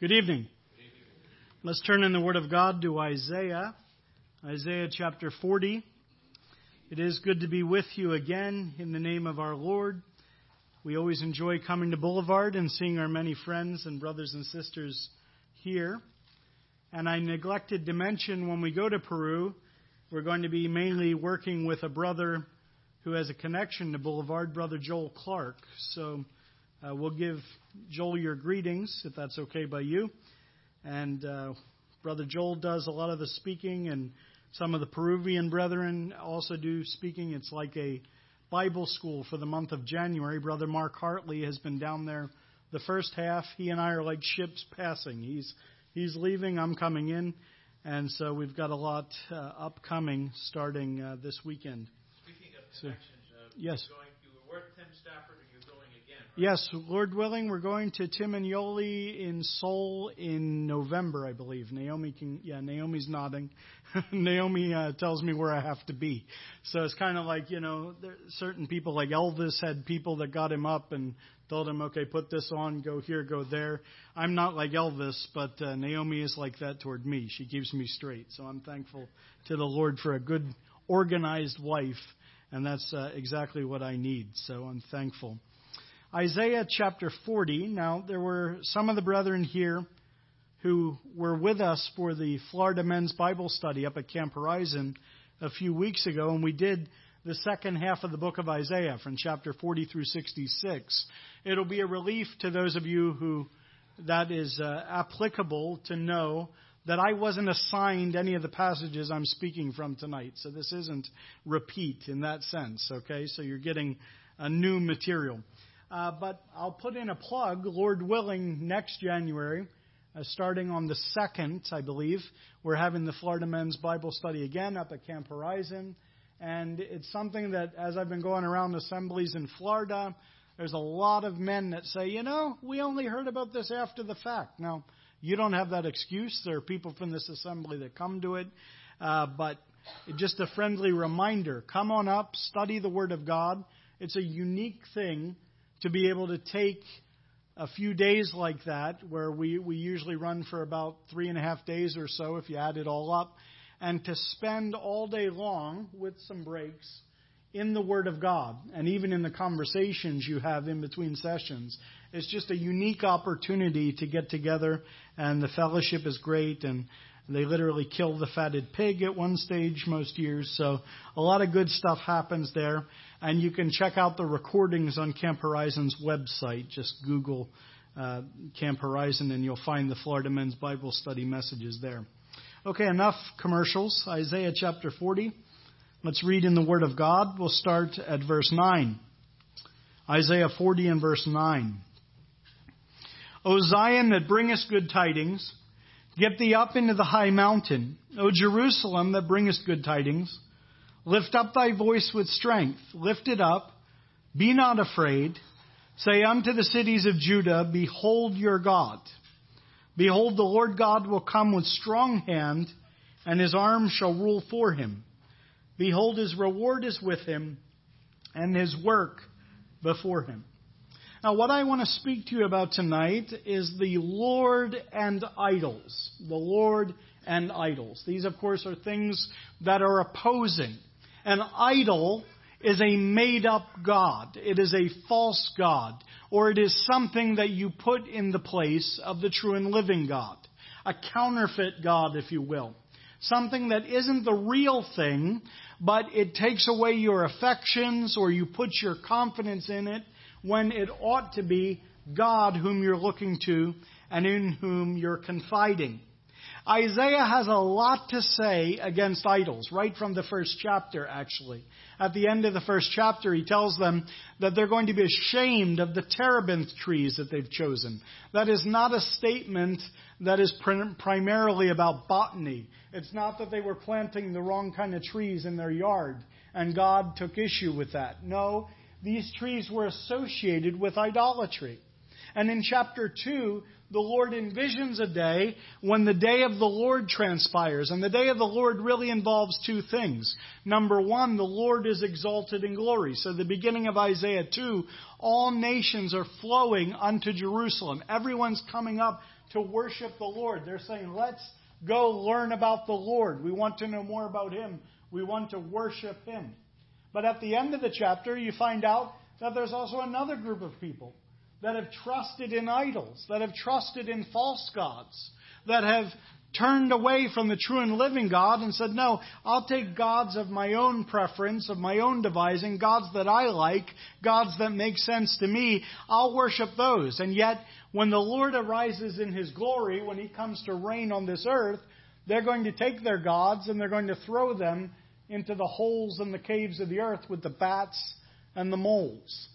Good evening. Let's turn in the Word of God to Isaiah, Isaiah chapter 40. It is good to be with you again in the name of our Lord. We always enjoy coming to Boulevard and seeing our many friends and brothers and sisters here. And I neglected to mention when we go to Peru, we're going to be mainly working with a brother who has a connection to Boulevard, Brother Joel Clark. So uh, we'll give Joel your greetings, if that's okay by you. And uh, Brother Joel does a lot of the speaking, and some of the Peruvian brethren also do speaking. It's like a Bible school for the month of January. Brother Mark Hartley has been down there the first half. He and I are like ships passing. He's he's leaving, I'm coming in, and so we've got a lot uh, upcoming starting uh, this weekend. Speaking of connections, uh, yes. Going, you were with Tim Stafford, and you're going again. Right? Yes, Lord willing, we're going to Tim and Yoli in Seoul in November, I believe. Naomi can, yeah, Naomi's nodding. Naomi uh, tells me where I have to be. So it's kind of like, you know, there, certain people like Elvis had people that got him up and told him, okay, put this on, go here, go there. I'm not like Elvis, but uh, Naomi is like that toward me. She keeps me straight. So I'm thankful to the Lord for a good, organized wife, and that's uh, exactly what I need. So I'm thankful. Isaiah chapter 40. Now, there were some of the brethren here who were with us for the Florida Men's Bible Study up at Camp Horizon a few weeks ago, and we did the second half of the book of Isaiah from chapter 40 through 66. It'll be a relief to those of you who that is uh, applicable to know that I wasn't assigned any of the passages I'm speaking from tonight. So this isn't repeat in that sense, okay? So you're getting a new material. Uh, but I'll put in a plug, Lord willing, next January, uh, starting on the 2nd, I believe, we're having the Florida Men's Bible Study again up at Camp Horizon. And it's something that, as I've been going around assemblies in Florida, there's a lot of men that say, you know, we only heard about this after the fact. Now, you don't have that excuse. There are people from this assembly that come to it. Uh, but just a friendly reminder come on up, study the Word of God. It's a unique thing to be able to take a few days like that, where we, we usually run for about three and a half days or so, if you add it all up, and to spend all day long with some breaks in the Word of God and even in the conversations you have in between sessions. It's just a unique opportunity to get together, and the fellowship is great. And they literally kill the fatted pig at one stage most years. So a lot of good stuff happens there. And you can check out the recordings on Camp Horizon's website. Just Google uh, Camp Horizon and you'll find the Florida Men's Bible Study messages there. Okay, enough commercials. Isaiah chapter 40. Let's read in the Word of God. We'll start at verse 9. Isaiah 40 and verse 9. O Zion that bringest good tidings, get thee up into the high mountain. O Jerusalem that bringest good tidings, lift up thy voice with strength. Lift it up. Be not afraid. Say unto the cities of Judah, Behold your God. Behold, the Lord God will come with strong hand, and his arm shall rule for him. Behold, his reward is with him, and his work before him. Now, what I want to speak to you about tonight is the Lord and idols. The Lord and idols. These, of course, are things that are opposing. An idol is a made up God. It is a false God. Or it is something that you put in the place of the true and living God. A counterfeit God, if you will. Something that isn't the real thing, but it takes away your affections or you put your confidence in it when it ought to be God whom you're looking to and in whom you're confiding. Isaiah has a lot to say against idols, right from the first chapter, actually. At the end of the first chapter, he tells them that they're going to be ashamed of the terebinth trees that they've chosen. That is not a statement that is primarily about botany. It's not that they were planting the wrong kind of trees in their yard and God took issue with that. No, these trees were associated with idolatry. And in chapter 2, the Lord envisions a day when the day of the Lord transpires. And the day of the Lord really involves two things. Number one, the Lord is exalted in glory. So the beginning of Isaiah 2, all nations are flowing unto Jerusalem. Everyone's coming up to worship the Lord. They're saying, let's go learn about the Lord. We want to know more about Him. We want to worship Him. But at the end of the chapter, you find out that there's also another group of people that have trusted in idols, that have trusted in false gods, that have turned away from the true and living God and said, No, I'll take gods of my own preference, of my own devising, gods that I like, gods that make sense to me. I'll worship those. And yet, when the Lord arises in his glory, when he comes to reign on this earth, they're going to take their gods and they're going to throw them into the holes and the caves of the earth with the bats and the moles.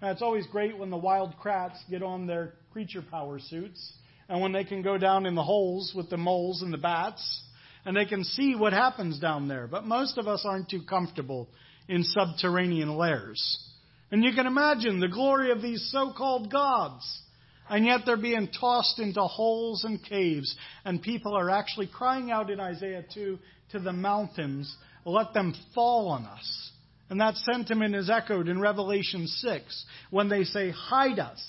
Now, it's always great when the Wild Kratts get on their creature power suits and when they can go down in the holes with the moles and the bats and they can see what happens down there. But most of us aren't too comfortable in subterranean lairs. And you can imagine the glory of these so called gods. And yet they're being tossed into holes and caves. And people are actually crying out in Isaiah 2 to the mountains, let them fall on us. And that sentiment is echoed in Revelation 6 when they say, Hide us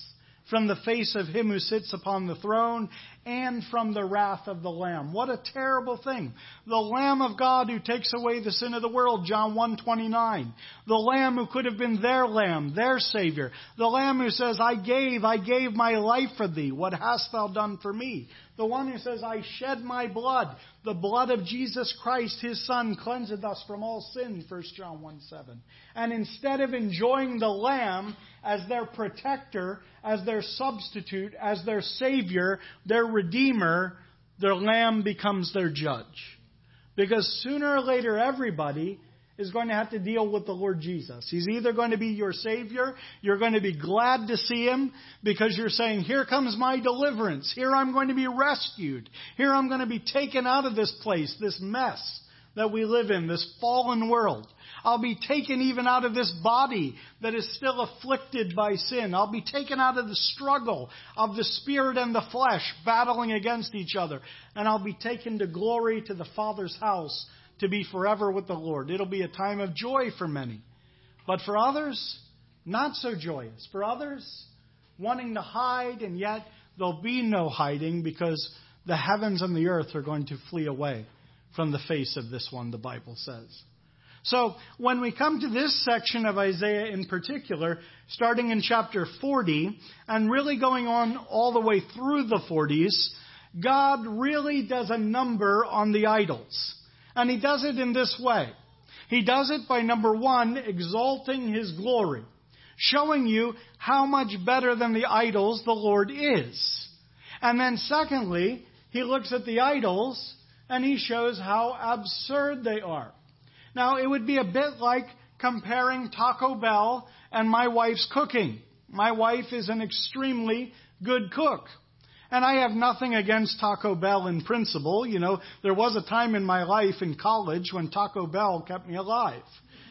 from the face of him who sits upon the throne and from the wrath of the lamb. What a terrible thing. The lamb of god who takes away the sin of the world john 1:29 the lamb who could have been their lamb their savior. The lamb who says i gave i gave my life for thee. What hast thou done for me? The one who says i shed my blood the blood of Jesus Christ, his Son, cleanseth us from all sin, 1 John 1 7. And instead of enjoying the Lamb as their protector, as their substitute, as their Savior, their Redeemer, their Lamb becomes their judge. Because sooner or later, everybody is going to have to deal with the Lord Jesus. He's either going to be your Savior, you're going to be glad to see Him because you're saying, Here comes my deliverance. Here I'm going to be rescued. Here I'm going to be taken out of this place, this mess that we live in, this fallen world. I'll be taken even out of this body that is still afflicted by sin. I'll be taken out of the struggle of the spirit and the flesh battling against each other. And I'll be taken to glory to the Father's house to be forever with the Lord. It'll be a time of joy for many. But for others, not so joyous. For others, wanting to hide, and yet there'll be no hiding because the heavens and the earth are going to flee away from the face of this one, the Bible says. So, when we come to this section of Isaiah in particular, starting in chapter 40, and really going on all the way through the 40s, God really does a number on the idols. And he does it in this way. He does it by number one, exalting his glory, showing you how much better than the idols the Lord is. And then secondly, he looks at the idols and he shows how absurd they are. Now, it would be a bit like comparing Taco Bell and my wife's cooking. My wife is an extremely good cook. And I have nothing against Taco Bell in principle. You know, there was a time in my life in college when Taco Bell kept me alive.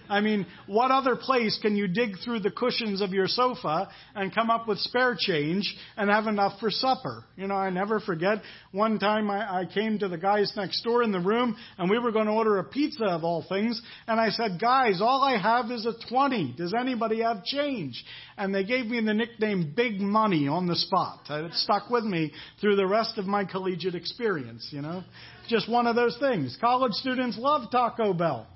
I mean, what other place can you dig through the cushions of your sofa and come up with spare change and have enough for supper? You know, I never forget one time I, I came to the guys next door in the room and we were going to order a pizza of all things. And I said, guys, all I have is a 20. Does anybody have change? And they gave me the nickname Big Money on the spot. It stuck with me through the rest of my collegiate experience, you know. Just one of those things. College students love Taco Bell.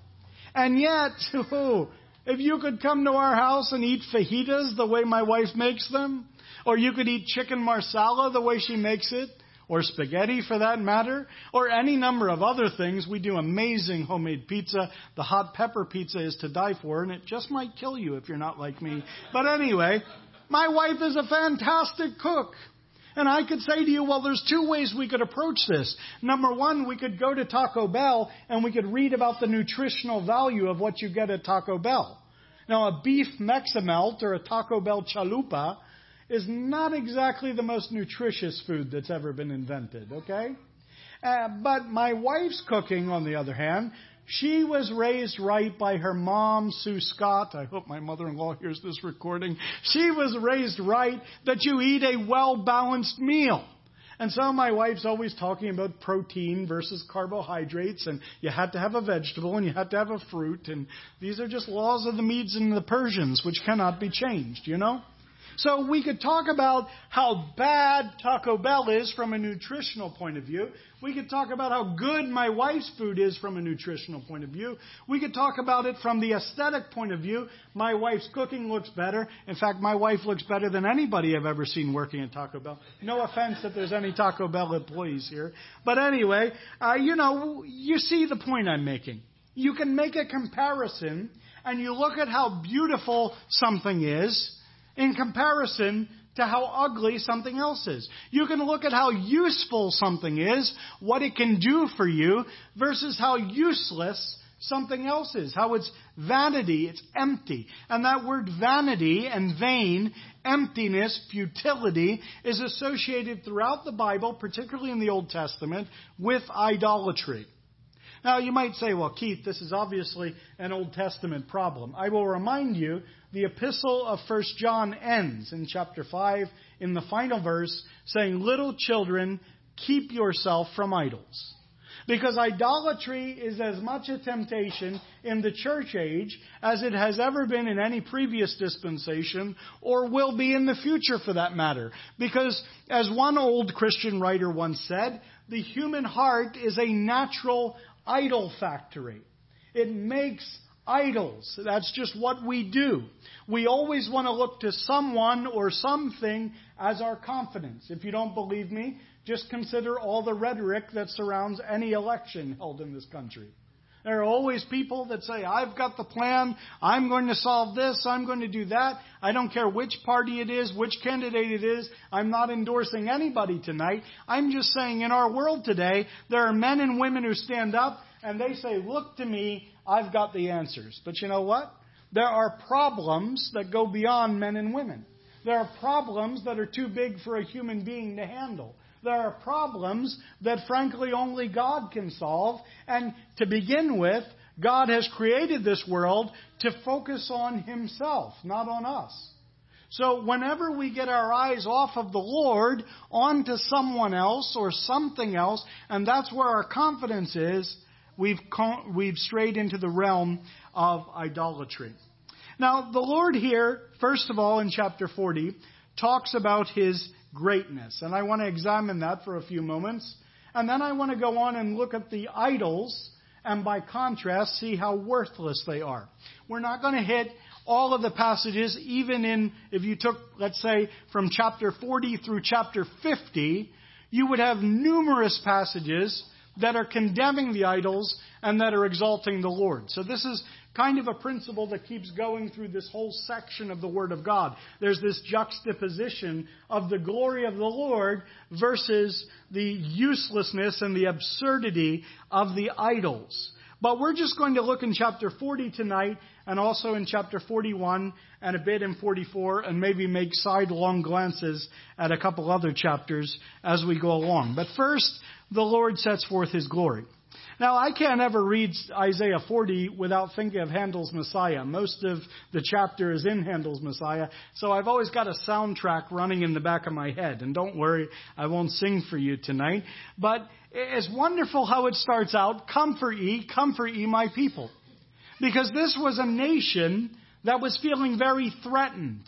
And yet, oh, if you could come to our house and eat fajitas the way my wife makes them, or you could eat chicken marsala the way she makes it, or spaghetti for that matter, or any number of other things. We do amazing homemade pizza. The hot pepper pizza is to die for, and it just might kill you if you're not like me. But anyway, my wife is a fantastic cook. And I could say to you, well, there's two ways we could approach this. Number one, we could go to Taco Bell and we could read about the nutritional value of what you get at Taco Bell. Now, a beef Meximelt or a Taco Bell chalupa is not exactly the most nutritious food that's ever been invented, okay? Uh, but my wife's cooking, on the other hand, She was raised right by her mom, Sue Scott. I hope my mother-in-law hears this recording. She was raised right that you eat a well-balanced meal. And so my wife's always talking about protein versus carbohydrates, and you had to have a vegetable and you had to have a fruit, and these are just laws of the Medes and the Persians, which cannot be changed, you know? So we could talk about how bad Taco Bell is from a nutritional point of view. We could talk about how good my wife's food is from a nutritional point of view. We could talk about it from the aesthetic point of view. My wife's cooking looks better. In fact, my wife looks better than anybody I've ever seen working at Taco Bell. No offense if there's any Taco Bell employees here. But anyway, uh, you know, you see the point I'm making. You can make a comparison and you look at how beautiful something is in comparison to how ugly something else is. You can look at how useful something is, what it can do for you, versus how useless something else is, how it's vanity, it's empty. And that word vanity and vain, emptiness, futility, is associated throughout the Bible, particularly in the Old Testament, with idolatry. Now, you might say, well, Keith, this is obviously an Old Testament problem. I will remind you, the epistle of 1 John ends in chapter 5 in the final verse saying, Little children, keep yourself from idols. Because idolatry is as much a temptation in the church age as it has ever been in any previous dispensation or will be in the future for that matter. Because as one old Christian writer once said, the human heart is a natural idol factory. It makes idols. That's just what we do. We always want to look to someone or something as our confidence. If you don't believe me, just consider all the rhetoric that surrounds any election held in this country. There are always people that say, I've got the plan, I'm going to solve this, I'm going to do that. I don't care which party it is, which candidate it is. I'm not endorsing anybody tonight. I'm just saying in our world today, there are men and women who stand up and they say, Look to me, I've got the answers. But you know what? There are problems that go beyond men and women. There are problems that are too big for a human being to handle. There are problems that frankly only God can solve. And to begin with, God has created this world to focus on Himself, not on us. So whenever we get our eyes off of the Lord onto someone else or something else, and that's where our confidence is, we've, we've strayed into the realm of idolatry. Now, the Lord here, first of all, in chapter 40, talks about His greatness. And I want to examine that for a few moments. And then I want to go on and look at the idols and by contrast see how worthless they are. We're not going to hit all of the passages, even in, if you took, let's say, from chapter 40 through chapter 50, you would have numerous passages that are condemning the idols and that are exalting the Lord. So this is kind of a principle that keeps going through this whole section of the Word of God. There's this juxtaposition of the glory of the Lord versus the uselessness and the absurdity of the idols. But we're just going to look in chapter 40 tonight and also in chapter 41 and a bit in 44 and maybe make sidelong glances at a couple other chapters as we go along. But first, the Lord sets forth his glory. Now, I can't ever read Isaiah 40 without thinking of Handel's Messiah. Most of the chapter is in Handel's Messiah, so I've always got a soundtrack running in the back of my head. And don't worry, I won't sing for you tonight. But it's wonderful how it starts out Comfort ye, comfort ye, my people. Because this was a nation that was feeling very threatened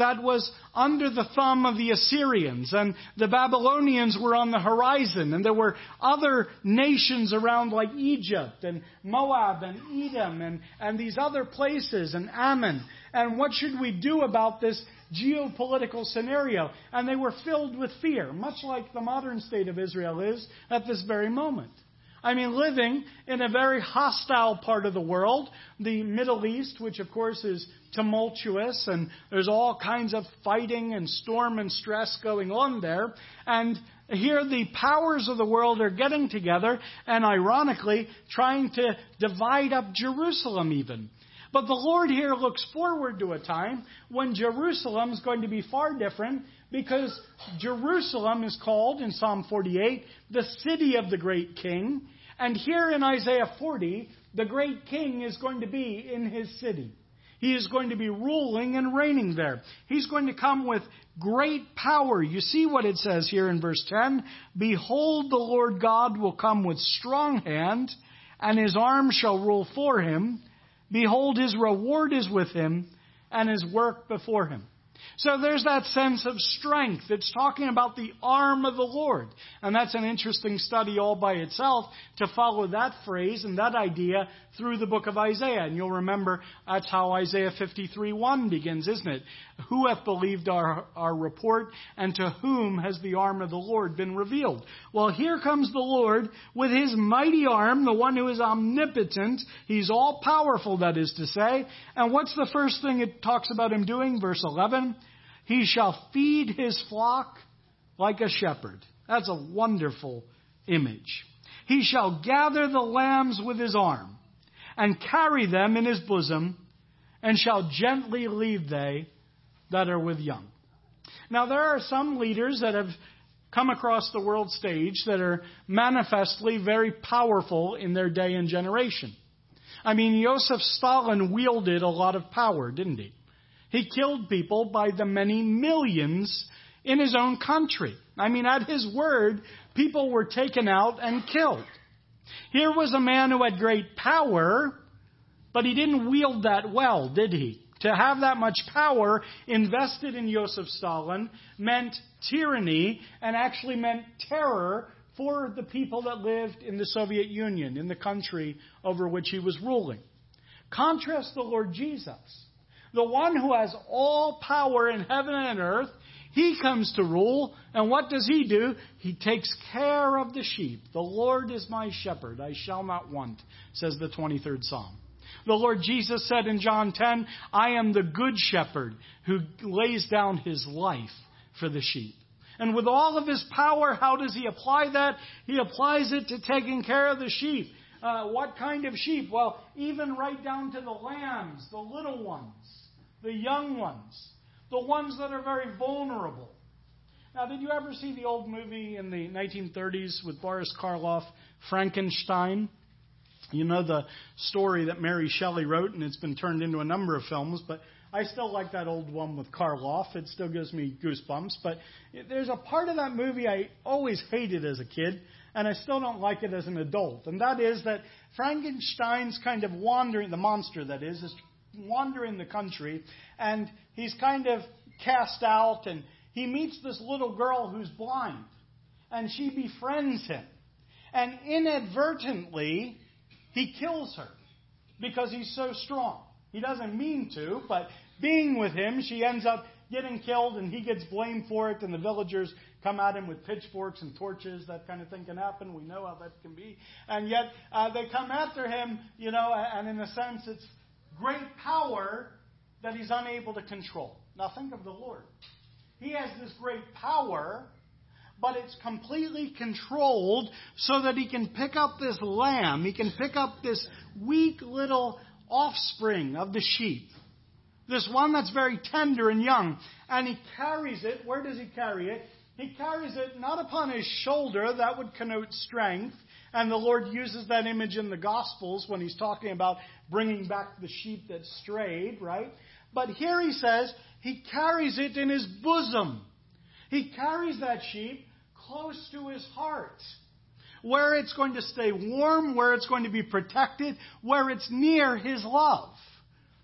that was under the thumb of the Assyrians, and the Babylonians were on the horizon, and there were other nations around like Egypt and Moab and Edom and, and these other places and Ammon. And what should we do about this geopolitical scenario? And they were filled with fear, much like the modern state of Israel is at this very moment. I mean, living in a very hostile part of the world, the Middle East, which of course is tumultuous and there's all kinds of fighting and storm and stress going on there. And here the powers of the world are getting together and ironically trying to divide up Jerusalem even. But the Lord here looks forward to a time when Jerusalem is going to be far different because Jerusalem is called in Psalm 48 the city of the great king. And here in Isaiah 40, The great king is going to be in his city. He is going to be ruling and reigning there. He's going to come with great power. You see what it says here in verse 10 Behold, the Lord God will come with strong hand, and his arm shall rule for him. Behold, his reward is with him, and his work before him. So there's that sense of strength. It's talking about the arm of the Lord. And that's an interesting study all by itself to follow that phrase and that idea through the book of Isaiah. And you'll remember that's how Isaiah 53 1 begins, isn't it? Who hath believed our, our report, and to whom has the arm of the Lord been revealed? Well, here comes the Lord with his mighty arm, the one who is omnipotent. He's all powerful, that is to say. And what's the first thing it talks about him doing? Verse 11. He shall feed his flock like a shepherd. That's a wonderful image. He shall gather the lambs with his arm and carry them in his bosom and shall gently lead they that are with young. Now, there are some leaders that have come across the world stage that are manifestly very powerful in their day and generation. I mean, Joseph Stalin wielded a lot of power, didn't he? He killed people by the many millions in his own country. I mean, at his word, people were taken out and killed. Here was a man who had great power, but he didn't wield that well, did he? To have that much power invested in Joseph Stalin meant tyranny and actually meant terror for the people that lived in the Soviet Union, in the country over which he was ruling. Contrast the Lord Jesus the one who has all power in heaven and earth, he comes to rule, and what does he do? He takes care of the sheep. The Lord is my shepherd, I shall not want, says the 23rd Psalm. The Lord Jesus said in John 10, I am the good shepherd who lays down his life for the sheep. And with all of his power, how does he apply that? He applies it to taking care of the sheep. Uh, what kind of sheep? Well, even right down to the lambs, the little ones the young ones, the ones that are very vulnerable. Now, did you ever see the old movie in the 1930s with Boris Karloff, Frankenstein? You know the story that Mary Shelley wrote, and it's been turned into a number of films, but I still like that old one with Karloff. It still gives me goosebumps. But there's a part of that movie I always hated as a kid, and I still don't like it as an adult. And that is that Frankenstein's kind of wandering, the monster that is, is wandering the country, and he's kind of cast out, and he meets this little girl who's blind, and she befriends him. And inadvertently, he kills her because he's so strong. He doesn't mean to, but being with him, she ends up getting killed, and he gets blamed for it, and the villagers come at him with pitchforks and torches. That kind of thing can happen. We know how that can be. And yet, uh, they come after him, you know, and in a sense, it's great power that he's unable to control. Now think of the Lord. He has this great power, but it's completely controlled so that he can pick up this lamb, he can pick up this weak little offspring of the sheep. This one that's very tender and young. And he carries it. Where does he carry it? He carries it not upon his shoulder, that would connote strength. And the Lord uses that image in the Gospels when he's talking about bringing back the sheep that strayed, right? But here he says he carries it in his bosom. He carries that sheep close to his heart, where it's going to stay warm, where it's going to be protected, where it's near his love.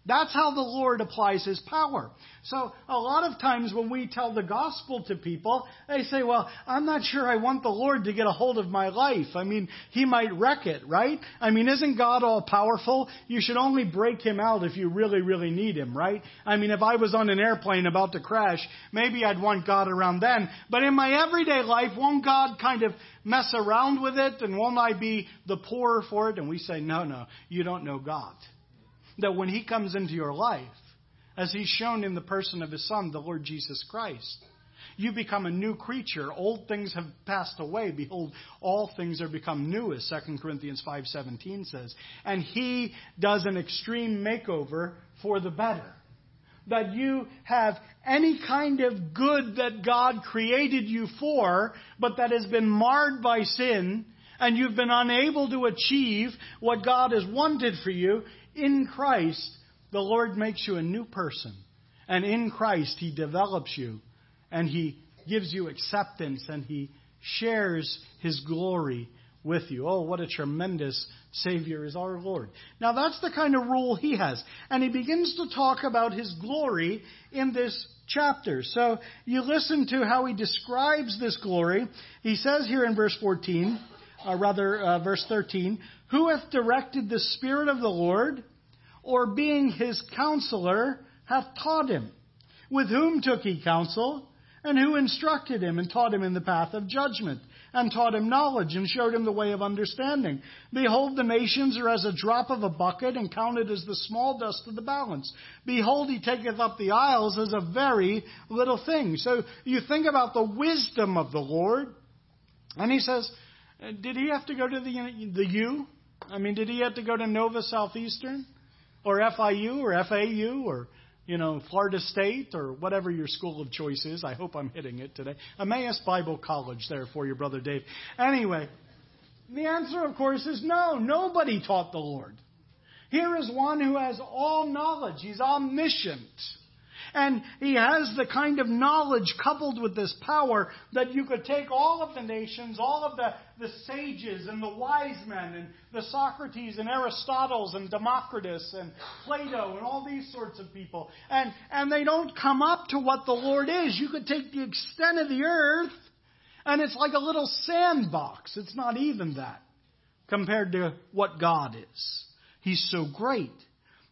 That's how the Lord applies His power. So, a lot of times when we tell the gospel to people, they say, Well, I'm not sure I want the Lord to get a hold of my life. I mean, He might wreck it, right? I mean, isn't God all powerful? You should only break Him out if you really, really need Him, right? I mean, if I was on an airplane about to crash, maybe I'd want God around then. But in my everyday life, won't God kind of mess around with it? And won't I be the poorer for it? And we say, No, no, you don't know God that when He comes into your life, as He's shown in the person of His Son, the Lord Jesus Christ, you become a new creature. Old things have passed away. Behold, all things are become new, as 2 Corinthians 5.17 says. And He does an extreme makeover for the better. That you have any kind of good that God created you for, but that has been marred by sin, and you've been unable to achieve what God has wanted for you, in Christ, the Lord makes you a new person. And in Christ, He develops you and He gives you acceptance and He shares His glory with you. Oh, what a tremendous Savior is our Lord. Now, that's the kind of rule He has. And He begins to talk about His glory in this chapter. So you listen to how He describes this glory. He says here in verse 14, or rather, uh, verse 13, Who hath directed the Spirit of the Lord, or being His counselor, hath taught him? With whom took he counsel? And who instructed him and taught him in the path of judgment, and taught him knowledge, and showed him the way of understanding? Behold, the nations are as a drop of a bucket, and counted as the small dust of the balance. Behold, he taketh up the isles as a very little thing. So you think about the wisdom of the Lord, and he says, Uh, did he have to go to the, the U? I mean, did he have to go to Nova Southeastern? Or FIU or FAU or you know, Florida State or whatever your school of choice is. I hope I'm hitting it today. Emmaus Bible College there for your brother Dave. Anyway, the answer, of course, is no. Nobody taught the Lord. Here is one who has all knowledge. He's omniscient. And he has the kind of knowledge coupled with this power that you could take all of the nations, all of the, the sages and the wise men, and the Socrates and Aristotles and Democritus and Plato and all these sorts of people, and, and they don't come up to what the Lord is. You could take the extent of the earth, and it's like a little sandbox. It's not even that compared to what God is. He's so great.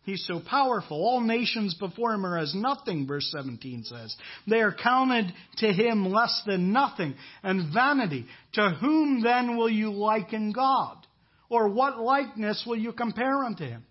He's so powerful. All nations before him are as nothing, verse 17 says. They are counted to him less than nothing and vanity. To whom then will you liken God? Or what likeness will you compare unto him?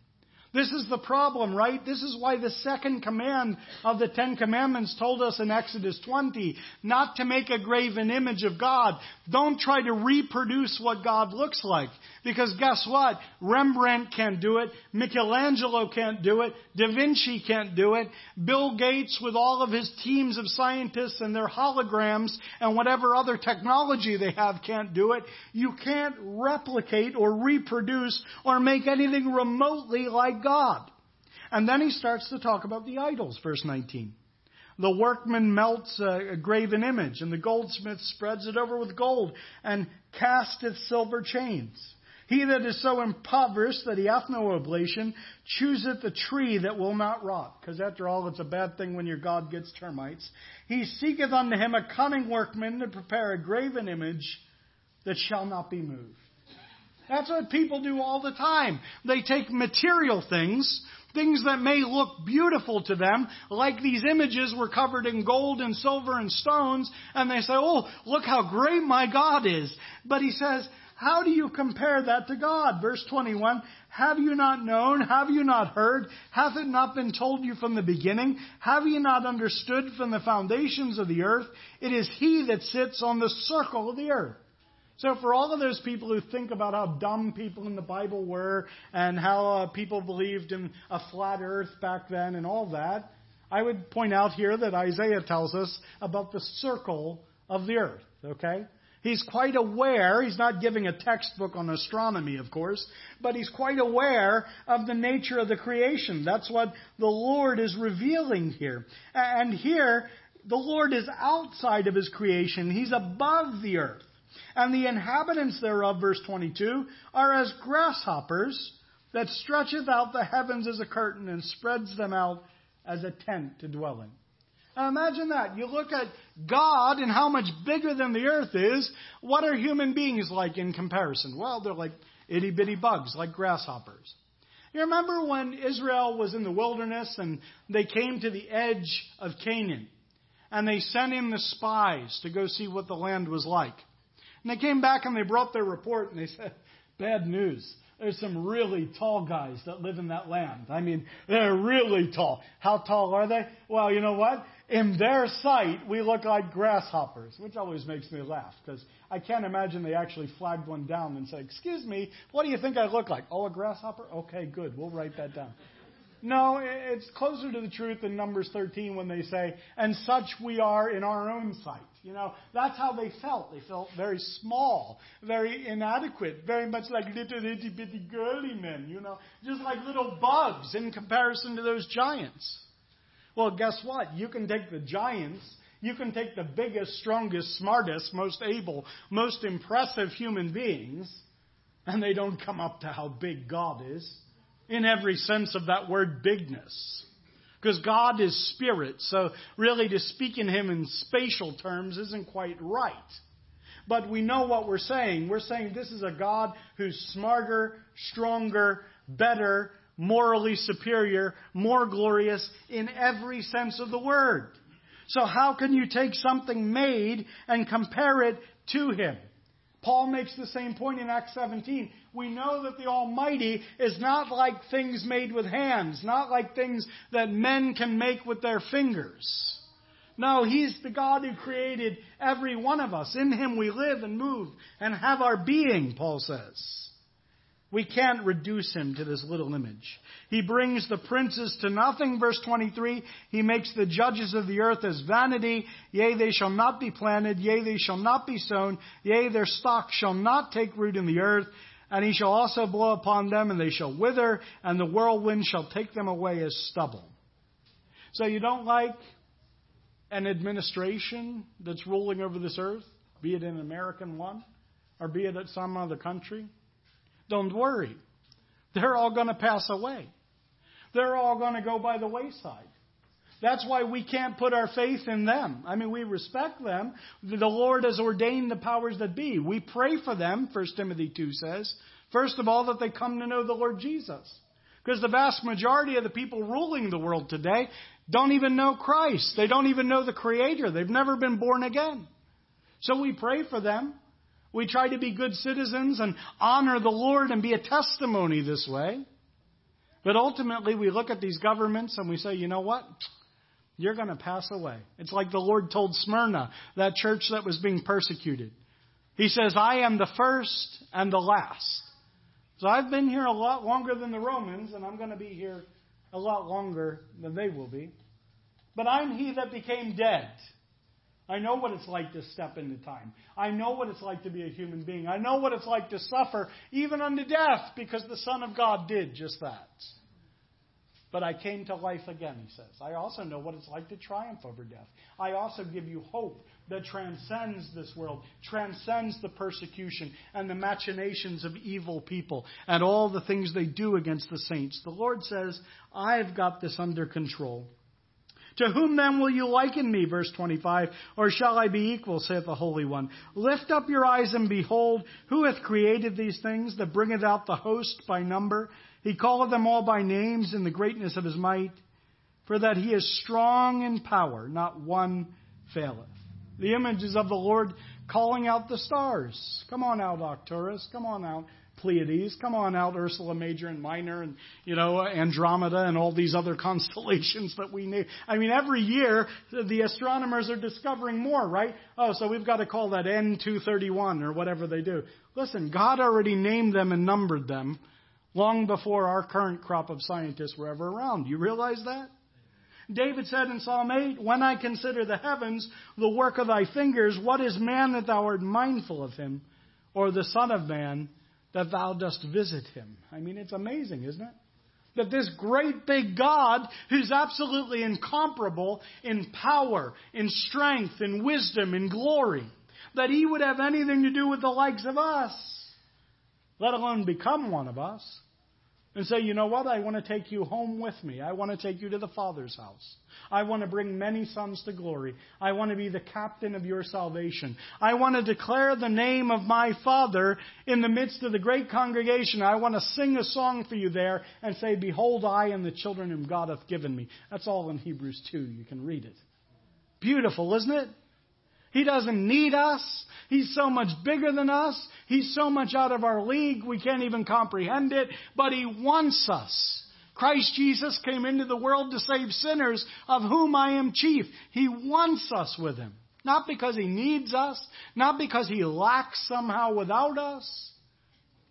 This is the problem, right? This is why the second command of the Ten Commandments told us in Exodus 20 not to make a graven image of God. Don't try to reproduce what God looks like. Because guess what? Rembrandt can't do it. Michelangelo can't do it. Da Vinci can't do it. Bill Gates with all of his teams of scientists and their holograms and whatever other technology they have can't do it. You can't replicate or reproduce or make anything remotely like God. And then he starts to talk about the idols, verse 19. The workman melts a graven image, and the goldsmith spreads it over with gold, and casteth silver chains. He that is so impoverished that he hath no oblation, chooseth the tree that will not rot. Because after all, it's a bad thing when your God gets termites. He seeketh unto him a cunning workman to prepare a graven image that shall not be moved. That's what people do all the time. They take material things, things that may look beautiful to them, like these images were covered in gold and silver and stones, and they say, oh, look how great my God is. But he says, how do you compare that to God? Verse 21, have you not known? Have you not heard? Hath it not been told you from the beginning? Have you not understood from the foundations of the earth? It is He that sits on the circle of the earth. So, for all of those people who think about how dumb people in the Bible were and how uh, people believed in a flat earth back then and all that, I would point out here that Isaiah tells us about the circle of the earth, okay? He's quite aware, he's not giving a textbook on astronomy, of course, but he's quite aware of the nature of the creation. That's what the Lord is revealing here. And here, the Lord is outside of his creation, he's above the earth. And the inhabitants thereof, verse 22, are as grasshoppers that stretcheth out the heavens as a curtain and spreads them out as a tent to dwell in. Now imagine that. You look at God and how much bigger than the earth is. What are human beings like in comparison? Well, they're like itty bitty bugs, like grasshoppers. You remember when Israel was in the wilderness and they came to the edge of Canaan and they sent in the spies to go see what the land was like. And they came back and they brought their report and they said, bad news. There's some really tall guys that live in that land. I mean, they're really tall. How tall are they? Well, you know what? In their sight, we look like grasshoppers, which always makes me laugh because I can't imagine they actually flagged one down and said, Excuse me, what do you think I look like? Oh, a grasshopper? Okay, good. We'll write that down. No, it's closer to the truth in Numbers 13 when they say, and such we are in our own sight. You know, that's how they felt. They felt very small, very inadequate, very much like little itty bitty girly men, you know, just like little bugs in comparison to those giants. Well, guess what? You can take the giants, you can take the biggest, strongest, smartest, most able, most impressive human beings, and they don't come up to how big God is in every sense of that word bigness. Because God is spirit, so really to speak in Him in spatial terms isn't quite right. But we know what we're saying. We're saying this is a God who's smarter, stronger, better, morally superior, more glorious in every sense of the word. So how can you take something made and compare it to Him? Paul makes the same point in Acts 17. We know that the Almighty is not like things made with hands, not like things that men can make with their fingers. No, He's the God who created every one of us. In Him we live and move and have our being, Paul says. We can't reduce him to this little image. He brings the princes to nothing, verse 23. He makes the judges of the earth as vanity. Yea, they shall not be planted. Yea, they shall not be sown. Yea, their stock shall not take root in the earth. And he shall also blow upon them, and they shall wither, and the whirlwind shall take them away as stubble. So you don't like an administration that's ruling over this earth, be it an American one, or be it some other country? Don't worry. They're all going to pass away. They're all going to go by the wayside. That's why we can't put our faith in them. I mean, we respect them. The Lord has ordained the powers that be. We pray for them, 1 Timothy 2 says. First of all, that they come to know the Lord Jesus. Because the vast majority of the people ruling the world today don't even know Christ. They don't even know the Creator. They've never been born again. So we pray for them. We try to be good citizens and honor the Lord and be a testimony this way. But ultimately, we look at these governments and we say, you know what? You're going to pass away. It's like the Lord told Smyrna, that church that was being persecuted. He says, I am the first and the last. So I've been here a lot longer than the Romans, and I'm going to be here a lot longer than they will be. But I'm he that became dead. I know what it's like to step into time. I know what it's like to be a human being. I know what it's like to suffer even unto death because the Son of God did just that. But I came to life again, he says. I also know what it's like to triumph over death. I also give you hope that transcends this world, transcends the persecution and the machinations of evil people and all the things they do against the saints. The Lord says, I've got this under control. To whom then will you liken me? Verse 25. Or shall I be equal, saith the Holy One. Lift up your eyes and behold, who hath created these things, that bringeth out the host by number? He calleth them all by names in the greatness of his might. For that he is strong in power, not one faileth. The images of the Lord calling out the stars. Come on out, Arcturus. Come on out, Pleiades. Come on out, Ursula Major and Minor, and you know Andromeda, and all these other constellations that we name. I mean, every year the astronomers are discovering more, right? Oh, so we've got to call that N231 or whatever they do. Listen, God already named them and numbered them long before our current crop of scientists were ever around. You realize that? David said in Psalm 8, When I consider the heavens, the work of thy fingers, what is man that thou art mindful of him, or the Son of Man that thou dost visit him? I mean, it's amazing, isn't it? That this great big God, who's absolutely incomparable in power, in strength, in wisdom, in glory, that he would have anything to do with the likes of us, let alone become one of us and say, you know what? I want to take you home with me. I want to take you to the Father's house. I want to bring many sons to glory. I want to be the captain of your salvation. I want to declare the name of my Father in the midst of the great congregation. I want to sing a song for you there and say, Behold, I and the children whom God hath given me. That's all in Hebrews 2. You can read it. Beautiful, isn't it? He doesn't need us. He's so much bigger than us. He's so much out of our league, we can't even comprehend it. But He wants us. Christ Jesus came into the world to save sinners, of whom I am chief. He wants us with Him. Not because He needs us, not because He lacks somehow without us,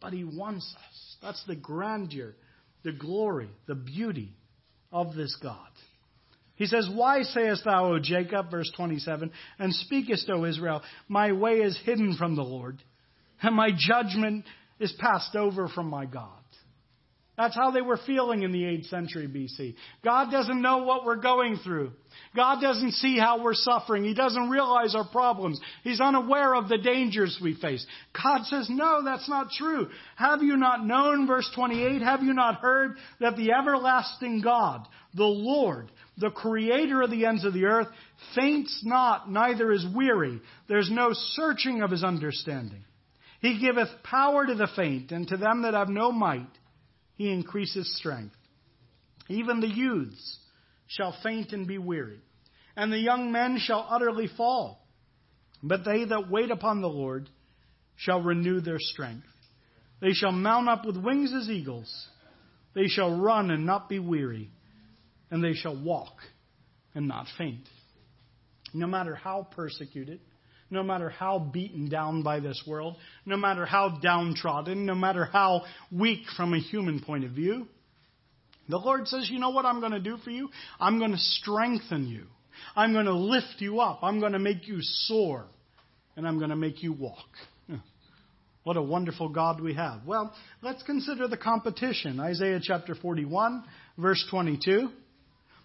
but He wants us. That's the grandeur, the glory, the beauty of this God. He says, Why sayest thou, O Jacob, verse 27, and speakest, O Israel, my way is hidden from the Lord, and my judgment is passed over from my God. That's how they were feeling in the 8th century BC. God doesn't know what we're going through. God doesn't see how we're suffering. He doesn't realize our problems. He's unaware of the dangers we face. God says, no, that's not true. Have you not known, verse 28, have you not heard that the everlasting God, the Lord, the creator of the ends of the earth, faints not, neither is weary. There's no searching of his understanding. He giveth power to the faint, and to them that have no might he increases strength. Even the youths shall faint and be weary, and the young men shall utterly fall. But they that wait upon the Lord shall renew their strength. They shall mount up with wings as eagles. They shall run and not be weary, and they shall walk and not faint. No matter how persecuted, no matter how beaten down by this world, no matter how downtrodden, no matter how weak from a human point of view. The Lord says, You know what I'm going to do for you? I'm going to strengthen you. I'm going to lift you up. I'm going to make you soar. And I'm going to make you walk. What a wonderful God we have. Well, let's consider the competition. Isaiah chapter 41, verse 22.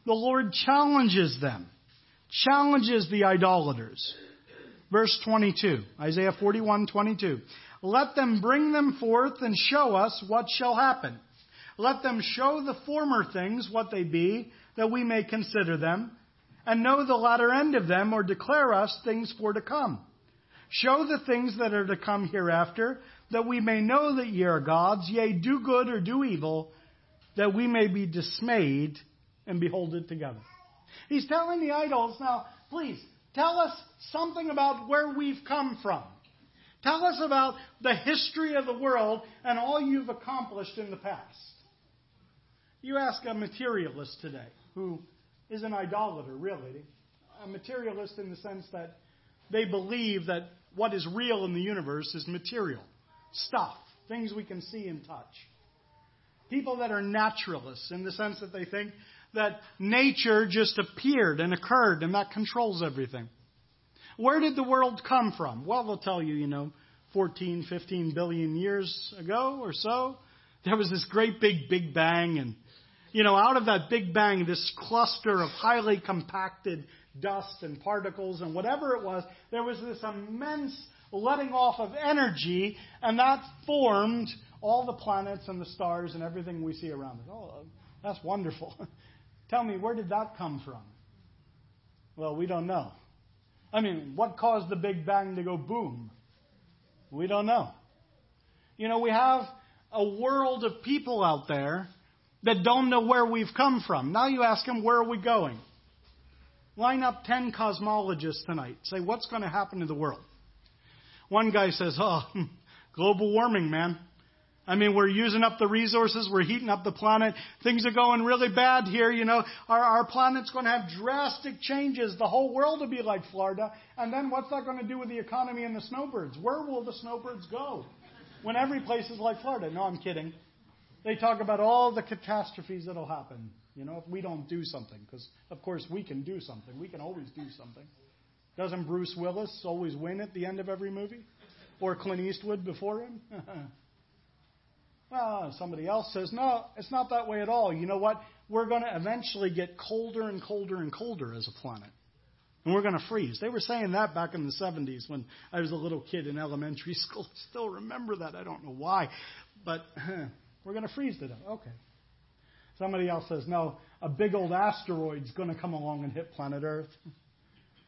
The Lord challenges them, challenges the idolaters. Verse 22, Isaiah 41, 22. Let them bring them forth and show us what shall happen. Let them show the former things what they be, that we may consider them, and know the latter end of them, or declare us things for to come. Show the things that are to come hereafter, that we may know that ye are gods, yea, do good or do evil, that we may be dismayed and behold it together. He's telling the idols, now, please, Tell us something about where we've come from. Tell us about the history of the world and all you've accomplished in the past. You ask a materialist today, who is an idolater, really. A materialist in the sense that they believe that what is real in the universe is material, stuff, things we can see and touch. People that are naturalists in the sense that they think that nature just appeared and occurred and that controls everything. Where did the world come from? Well, they'll tell you, you know, 14, 15 billion years ago or so, there was this great big Big Bang and you know, out of that Big Bang, this cluster of highly compacted dust and particles and whatever it was, there was this immense letting off of energy, and that formed all the planets and the stars and everything we see around us. Oh, that's wonderful. Tell me, where did that come from? Well, we don't know. I mean, what caused the Big Bang to go boom? We don't know. You know, we have a world of people out there that don't know where we've come from. Now you ask them, where are we going? Line up 10 cosmologists tonight. Say, what's going to happen to the world? One guy says, oh, global warming, man. I mean, we're using up the resources, we're heating up the planet. Things are going really bad here, you know. Our, our planet's going to have drastic changes. The whole world will be like Florida. And then what's that going to do with the economy and the snowbirds? Where will the snowbirds go when every place is like Florida? No, I'm kidding. They talk about all the catastrophes that'll happen, you know, if we don't do something. Because, of course, we can do something. We can always do something. Doesn't Bruce Willis always win at the end of every movie? Or Clint Eastwood before him? Ah, well, somebody else says, no, it's not that way at all. You know what? We're going to eventually get colder and colder and colder as a planet. And we're going to freeze. They were saying that back in the 70s when I was a little kid in elementary school. I still remember that. I don't know why. But we're going to freeze to death. Okay. Somebody else says, no, a big old asteroid's going to come along and hit planet Earth.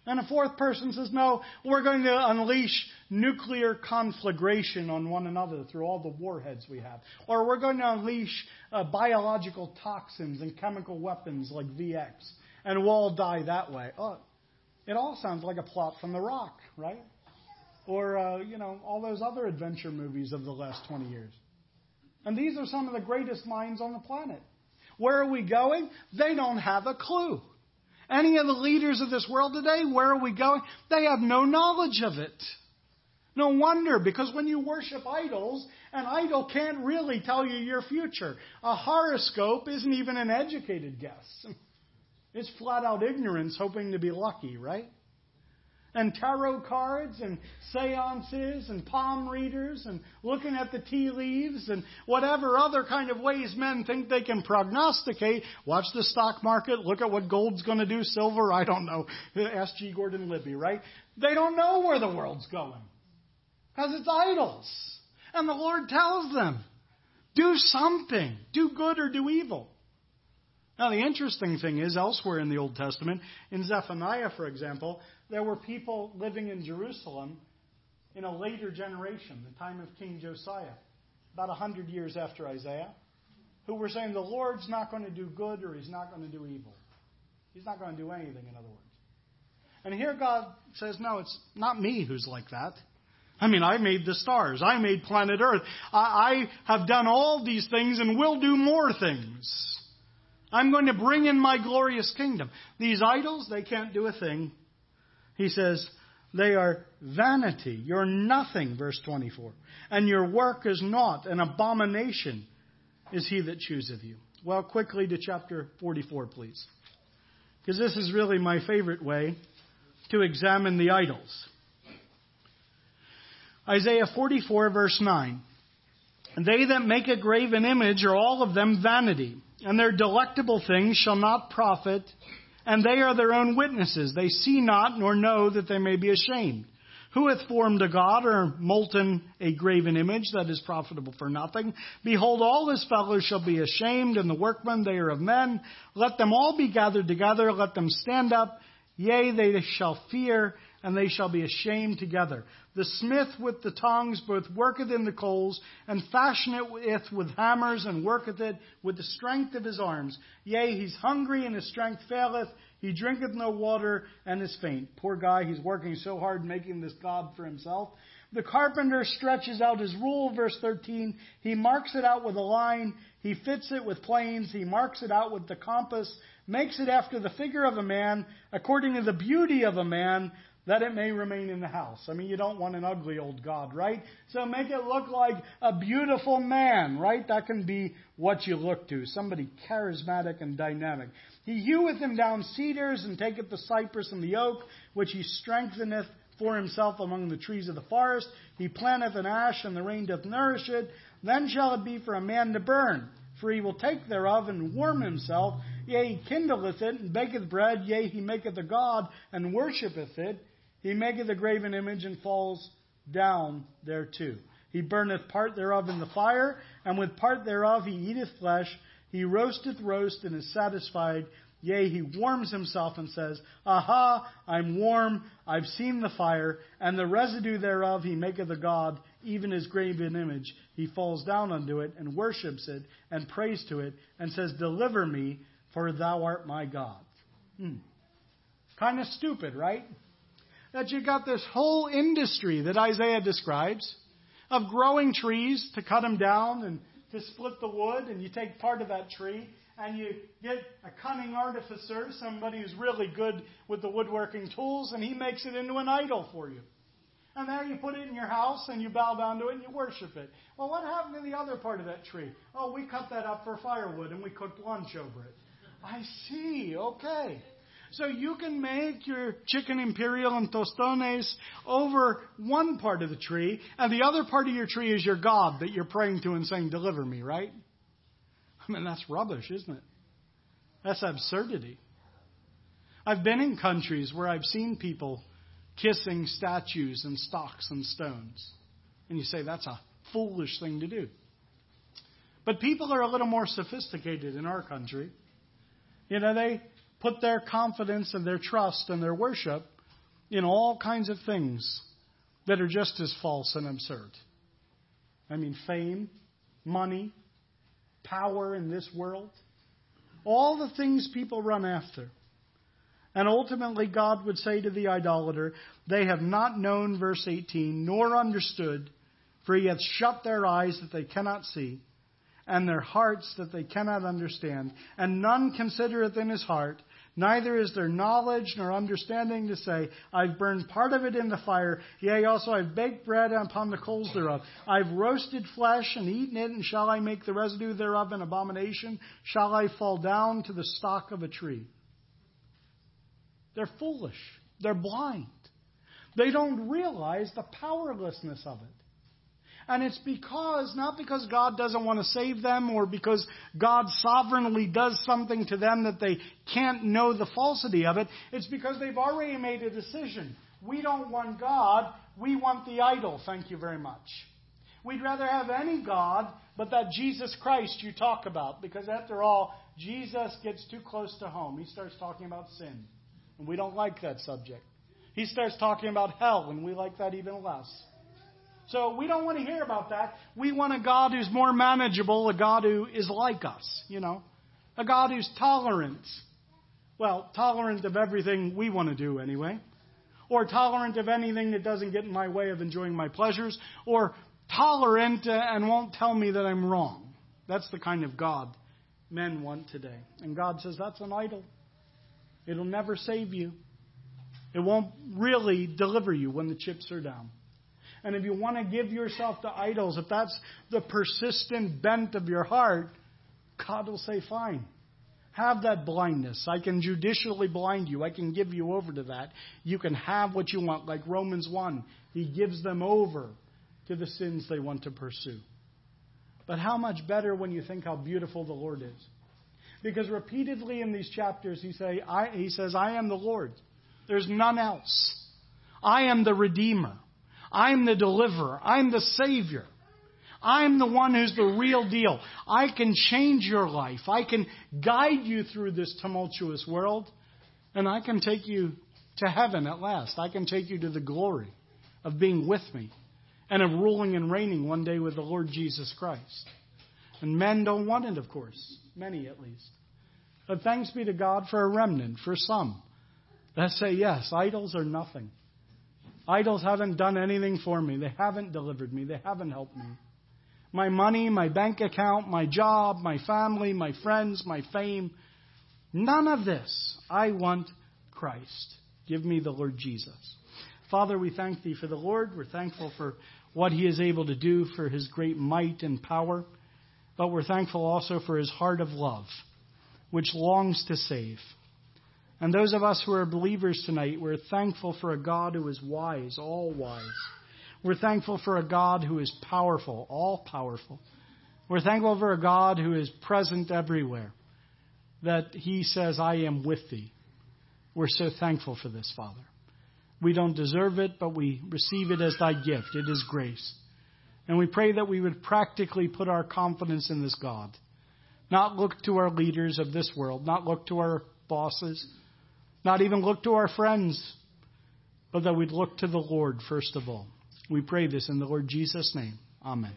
And a fourth person says, no, we're going to unleash nuclear conflagration on one another through all the warheads we have. Or we're going to unleash uh, biological toxins and chemical weapons like VX. And we'll all die that way. Oh, it all sounds like a plot from The Rock, right? Or, uh, you know, all those other adventure movies of the last 20 years. And these are some of the greatest minds on the planet. Where are we going? They don't have a clue. Any of the leaders of this world today, where are we going? They have no knowledge of it. No wonder, because when you worship idols, an idol can't really tell you your future. A horoscope isn't even an educated guess. It's flat out ignorance hoping to be lucky, right? And tarot cards and seances and palm readers and looking at the tea leaves and whatever other kind of ways men think they can prognosticate. Watch the stock market, look at what gold's going to do, silver, I don't know. Ask G. Gordon Liddy, right? They don't know where the world's going. Because it's idols. And the Lord tells them, do something. Do good or do evil. Now, the interesting thing is, elsewhere in the Old Testament, in Zephaniah, for example, there were people living in Jerusalem in a later generation, the time of King Josiah, about a 100 years after Isaiah, who were saying the Lord's not going to do good or he's not going to do evil. He's not going to do anything, in other words. And here God says, no, it's not me who's like that. I mean, I made the stars. I made planet Earth. I, I have done all these things and will do more things. I'm going to bring in my glorious kingdom. These idols, they can't do a thing. He says, they are vanity. You're nothing, verse 24. And your work is not an abomination is he that chooseth you. Well, quickly to chapter 44, please. Because this is really my favorite way to examine the idols. Isaiah 44, verse 9. And They that make a graven image are all of them vanity and their delectable things shall not profit, and they are their own witnesses. They see not nor know that they may be ashamed. Who hath formed a god or molten a graven image that is profitable for nothing? Behold, all his fellows shall be ashamed, and the workmen they are of men. Let them all be gathered together, let them stand up. Yea, they shall fear, and they shall be ashamed together. The smith with the tongs both worketh in the coals, and fashioneth with hammers, and worketh it with the strength of his arms. Yea, he's hungry, and his strength faileth. He drinketh no water, and is faint. Poor guy, he's working so hard making this God for himself. The carpenter stretches out his rule, verse 13. He marks it out with a line. He fits it with planes. He marks it out with the compass, makes it after the figure of a man, according to the beauty of a man, that it may remain in the house. I mean, you don't want an ugly old God, right? So make it look like a beautiful man, right? That can be what you look to. Somebody charismatic and dynamic. He heweth him down cedars and taketh the cypress and the oak, which he strengtheneth for himself among the trees of the forest. He planteth an ash, and the rain doth nourish it. Then shall it be for a man to burn. For he will take thereof and warm himself. Yea, he kindleth it and baketh bread. Yea, he maketh a god and worshippeth it. He maketh a graven image and falls down thereto. He burneth part thereof in the fire, and with part thereof he eateth flesh. He roasteth roast and is satisfied. Yea, he warms himself and says, Aha, I'm warm, I've seen the fire, and the residue thereof he maketh a god, even his graven image. He falls down unto it and worships it and prays to it and says, Deliver me, for thou art my God. Hmm. Kind of stupid, right? That you got this whole industry that Isaiah describes of growing trees to cut them down and to split the wood, and you take part of that tree and you get a cunning artificer, somebody who's really good with the woodworking tools, and he makes it into an idol for you. And there you put it in your house and you bow down to it and you worship it. Well, what happened to the other part of that tree? Oh, we cut that up for firewood and we cooked lunch over it. I see. Okay. So you can make your chicken imperial and tostones over one part of the tree, and the other part of your tree is your God that you're praying to and saying, Deliver me, right? I mean, that's rubbish, isn't it? That's absurdity. I've been in countries where I've seen people kissing statues and stocks and stones. And you say, that's a foolish thing to do. But people are a little more sophisticated in our country. You know, they, put their confidence and their trust and their worship in all kinds of things that are just as false and absurd. I mean, fame, money, power in this world, all the things people run after. And ultimately, God would say to the idolater, They have not known, verse 18, nor understood, for he hath shut their eyes that they cannot see, and their hearts that they cannot understand. And none considereth in his heart, Neither is there knowledge nor understanding to say, I've burned part of it in the fire, yea, also I've baked bread upon the coals thereof. I've roasted flesh and eaten it, and shall I make the residue thereof an abomination? Shall I fall down to the stock of a tree? They're foolish. They're blind. They don't realize the powerlessness of it. And it's because, not because God doesn't want to save them or because God sovereignly does something to them that they can't know the falsity of it. It's because they've already made a decision. We don't want God, we want the idol. Thank you very much. We'd rather have any God but that Jesus Christ you talk about. Because after all, Jesus gets too close to home. He starts talking about sin. And we don't like that subject. He starts talking about hell, and we like that even less. So we don't want to hear about that. We want a God who's more manageable, a God who is like us, you know, a God who's tolerant. Well, tolerant of everything we want to do anyway, or tolerant of anything that doesn't get in my way of enjoying my pleasures, or tolerant uh, and won't tell me that I'm wrong. That's the kind of God men want today. And God says that's an idol. It'll never save you. It won't really deliver you when the chips are down. And if you want to give yourself to idols, if that's the persistent bent of your heart, God will say, fine. Have that blindness. I can judicially blind you. I can give you over to that. You can have what you want, like Romans 1. He gives them over to the sins they want to pursue. But how much better when you think how beautiful the Lord is. Because repeatedly in these chapters, he, say, I, he says, I am the Lord. There's none else. I am the Redeemer. I'm the deliverer. I'm the Savior. I'm the one who's the real deal. I can change your life. I can guide you through this tumultuous world. And I can take you to heaven at last. I can take you to the glory of being with me and of ruling and reigning one day with the Lord Jesus Christ. And men don't want it, of course. Many at least. But thanks be to God for a remnant, for some, that say, yes, idols are nothing. Idols haven't done anything for me. They haven't delivered me. They haven't helped me. My money, my bank account, my job, my family, my friends, my fame, none of this. I want Christ. Give me the Lord Jesus. Father, we thank thee for the Lord. We're thankful for what he is able to do, for his great might and power. But we're thankful also for his heart of love, which longs to save. And those of us who are believers tonight, we're thankful for a God who is wise, all wise. We're thankful for a God who is powerful, all powerful. We're thankful for a God who is present everywhere, that He says, I am with thee. We're so thankful for this, Father. We don't deserve it, but we receive it as thy gift. It is grace. And we pray that we would practically put our confidence in this God. Not look to our leaders of this world, not look to our bosses, not even look to our friends, but that we'd look to the Lord first of all. We pray this in the Lord Jesus' name. Amen.